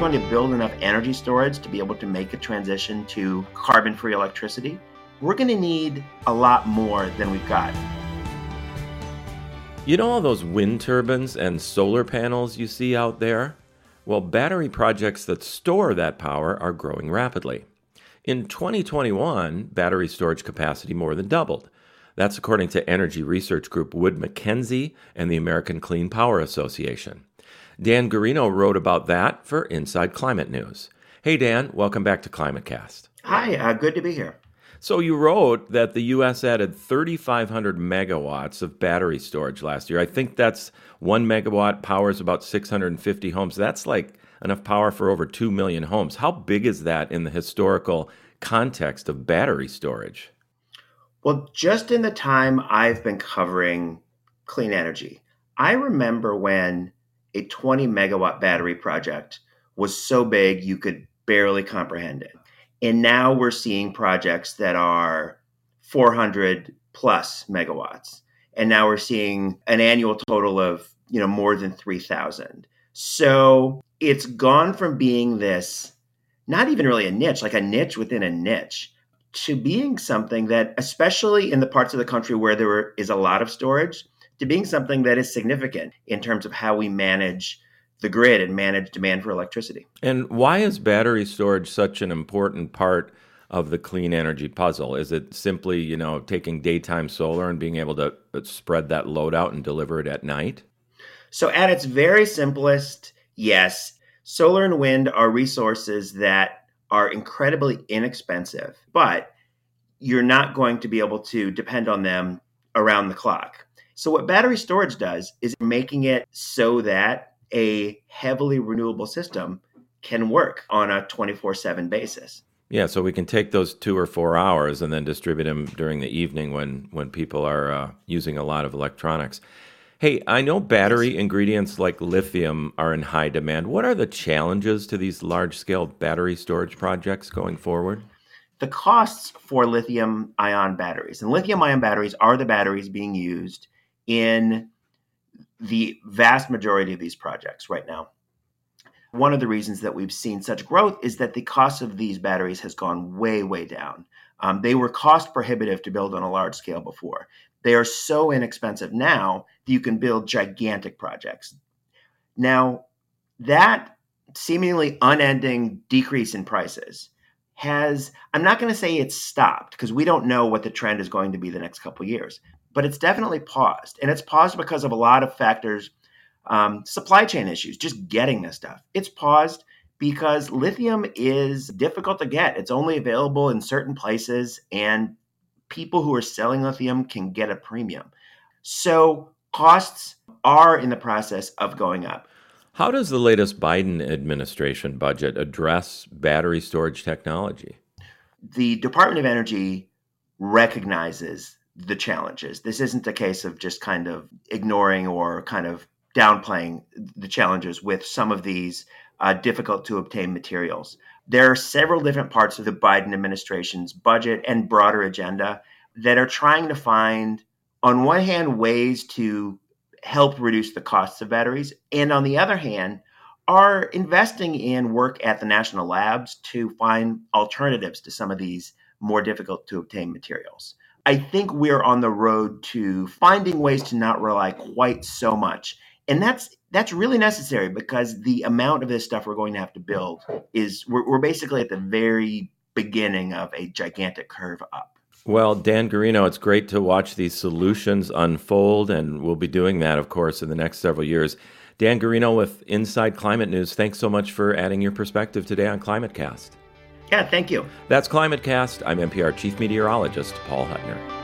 going to build enough energy storage to be able to make a transition to carbon free electricity, we're going to need a lot more than we've got. You know all those wind turbines and solar panels you see out there? Well, battery projects that store that power are growing rapidly. In 2021, battery storage capacity more than doubled. That's according to energy research group Wood Mackenzie and the American Clean Power Association. Dan Gearino wrote about that for Inside Climate News. Hey, Dan, welcome back to ClimateCast. Hi, uh, good to be here. So, you wrote that the U.S. added 3,500 megawatts of battery storage last year. I think that's one megawatt powers about 650 homes. That's like enough power for over 2 million homes. How big is that in the historical context of battery storage? Well, just in the time I've been covering clean energy, I remember when a 20 megawatt battery project was so big you could barely comprehend it. And now we're seeing projects that are 400 plus megawatts. And now we're seeing an annual total of, you know, more than 3000. So it's gone from being this not even really a niche, like a niche within a niche, to being something that, especially in the parts of the country where there is a lot of storage, to being something that is significant in terms of how we manage the grid and manage demand for electricity. And why is battery storage such an important part of the clean energy puzzle? Is it simply, you know, taking daytime solar and being able to spread that load out and deliver it at night? So at its very simplest, yes, solar and wind are resources that are incredibly inexpensive, but you're not going to be able to depend on them around the clock. So, what battery storage does is making it so that a heavily renewable system can work on a 24 7 basis. Yeah, so we can take those two or four hours and then distribute them during the evening when, when people are uh, using a lot of electronics. Hey, I know battery ingredients like lithium are in high demand. What are the challenges to these large scale battery storage projects going forward? The costs for lithium ion batteries, and lithium ion batteries are the batteries being used in the vast majority of these projects right now. One of the reasons that we've seen such growth is that the cost of these batteries has gone way, way down. Um, they were cost prohibitive to build on a large scale before. They are so inexpensive now that you can build gigantic projects. Now, that seemingly unending decrease in prices has, I'm not going to say it's stopped because we don't know what the trend is going to be the next couple years, but it's definitely paused. And it's paused because of a lot of factors um, supply chain issues, just getting this stuff. It's paused because lithium is difficult to get. It's only available in certain places, and people who are selling lithium can get a premium. So costs are in the process of going up. How does the latest Biden administration budget address battery storage technology? The Department of Energy recognizes the challenges. This isn't a case of just kind of ignoring or kind of downplaying the challenges with some of these uh, difficult to obtain materials. There are several different parts of the Biden administration's budget and broader agenda that are trying to find, on one hand, ways to help reduce the costs of batteries, and on the other hand, are investing in work at the national labs to find alternatives to some of these more difficult to obtain materials. I think we're on the road to finding ways to not rely quite so much. And that's that's really necessary because the amount of this stuff we're going to have to build is we're, we're basically at the very beginning of a gigantic curve up. Well, Dan Gearino, it's great to watch these solutions unfold, and we'll be doing that, of course, in the next several years. Dan Gearino with Inside Climate News, thanks so much for adding your perspective today on ClimateCast. Yeah, thank you. That's ClimateCast. I'm MPR Chief Meteorologist Paul Huttner.